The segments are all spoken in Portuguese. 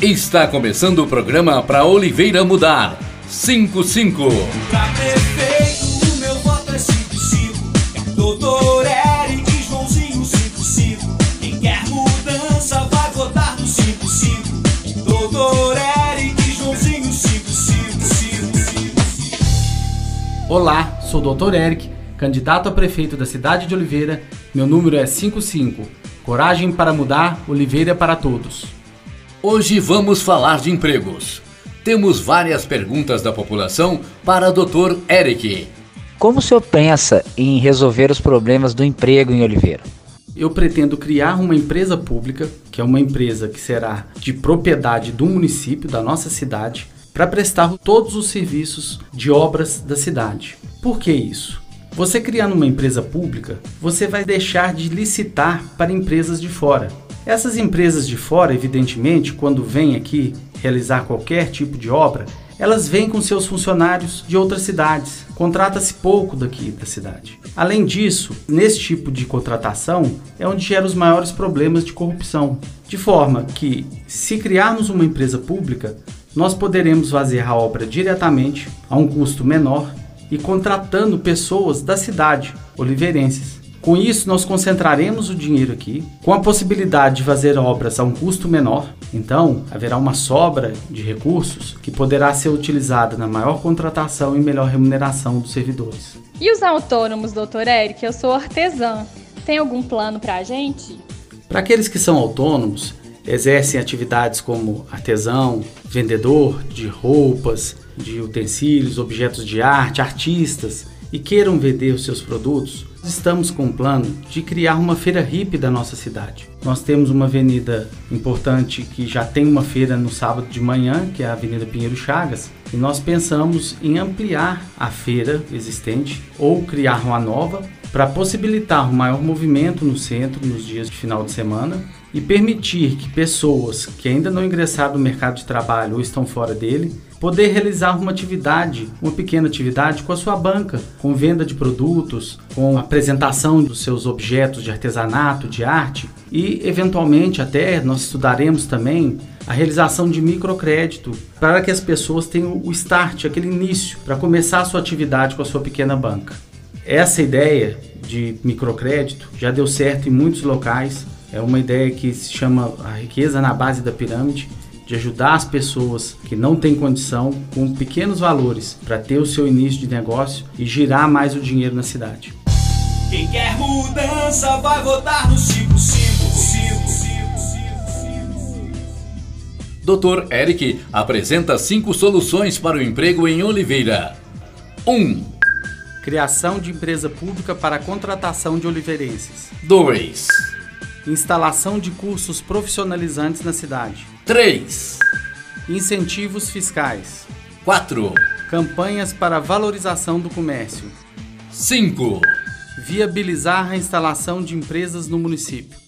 Está começando o programa para Oliveira Mudar. 55. Pra prefeito, o meu voto é 55. Doutor Eric Joãozinho 55. Quem quer mudança vai votar no 55. Doutor Eric Joãozinho 55. Olá, sou o Dr. Eric, candidato a prefeito da cidade de Oliveira. Meu número é 55. Coragem para mudar, Oliveira para todos. Hoje vamos falar de empregos. Temos várias perguntas da população para Dr. Eric. Como o senhor pensa em resolver os problemas do emprego em Oliveira? Eu pretendo criar uma empresa pública, que é uma empresa que será de propriedade do município, da nossa cidade, para prestar todos os serviços de obras da cidade. Por que isso? Você criando uma empresa pública, você vai deixar de licitar para empresas de fora. Essas empresas de fora, evidentemente, quando vêm aqui realizar qualquer tipo de obra, elas vêm com seus funcionários de outras cidades. Contrata-se pouco daqui da cidade. Além disso, nesse tipo de contratação é onde gera os maiores problemas de corrupção. De forma que, se criarmos uma empresa pública, nós poderemos fazer a obra diretamente, a um custo menor e contratando pessoas da cidade, oliveirenses. Com isso, nós concentraremos o dinheiro aqui, com a possibilidade de fazer obras a um custo menor. Então, haverá uma sobra de recursos que poderá ser utilizada na maior contratação e melhor remuneração dos servidores. E os autônomos, doutor Eric? Eu sou artesã. Tem algum plano pra gente? Para aqueles que são autônomos, exercem atividades como artesão, vendedor de roupas, de utensílios, objetos de arte, artistas e queiram vender os seus produtos, estamos com um plano de criar uma feira hippie da nossa cidade. Nós temos uma avenida importante que já tem uma feira no sábado de manhã, que é a Avenida Pinheiro Chagas, e nós pensamos em ampliar a feira existente ou criar uma nova para possibilitar um maior movimento no centro nos dias de final de semana e permitir que pessoas que ainda não ingressaram no mercado de trabalho ou estão fora dele poder realizar uma atividade, uma pequena atividade com a sua banca, com venda de produtos, com apresentação dos seus objetos de artesanato, de arte e eventualmente até nós estudaremos também a realização de microcrédito para que as pessoas tenham o start, aquele início para começar a sua atividade com a sua pequena banca. Essa ideia de microcrédito já deu certo em muitos locais. É uma ideia que se chama a riqueza na base da pirâmide, de ajudar as pessoas que não têm condição com pequenos valores para ter o seu início de negócio e girar mais o dinheiro na cidade. Quem quer mudança vai votar no 55. Dr. Eric apresenta cinco soluções para o emprego em Oliveira. 1. Um. Criação de empresa pública para a contratação de oliveirenses. 2. Instalação de cursos profissionalizantes na cidade. 3. Incentivos fiscais. 4. Campanhas para valorização do comércio. 5. Viabilizar a instalação de empresas no município.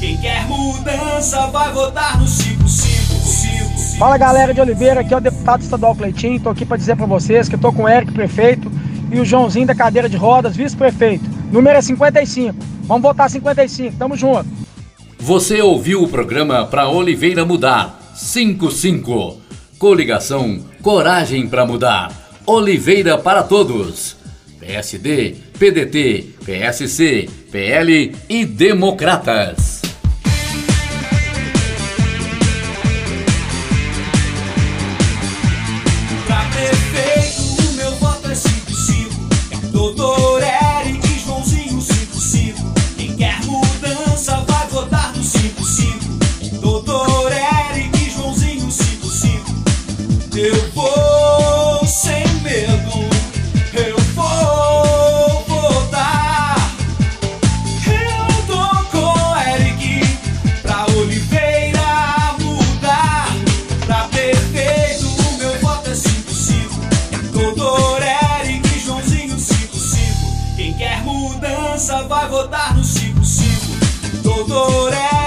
Quem quer mudança vai votar no 55. Fala galera de Oliveira, aqui é o deputado estadual Cleitinho. Estou aqui para dizer para vocês que estou com o Eric, prefeito, e o Joãozinho da cadeira de rodas, vice-prefeito. Número é 55. Vamos votar 55, tamo junto. Você ouviu o programa para Oliveira Mudar 55. Coligação Coragem para Mudar. Oliveira para todos. PSD, PDT, PSC, PL e Democratas. Vai votar no 55. Doutor Eric.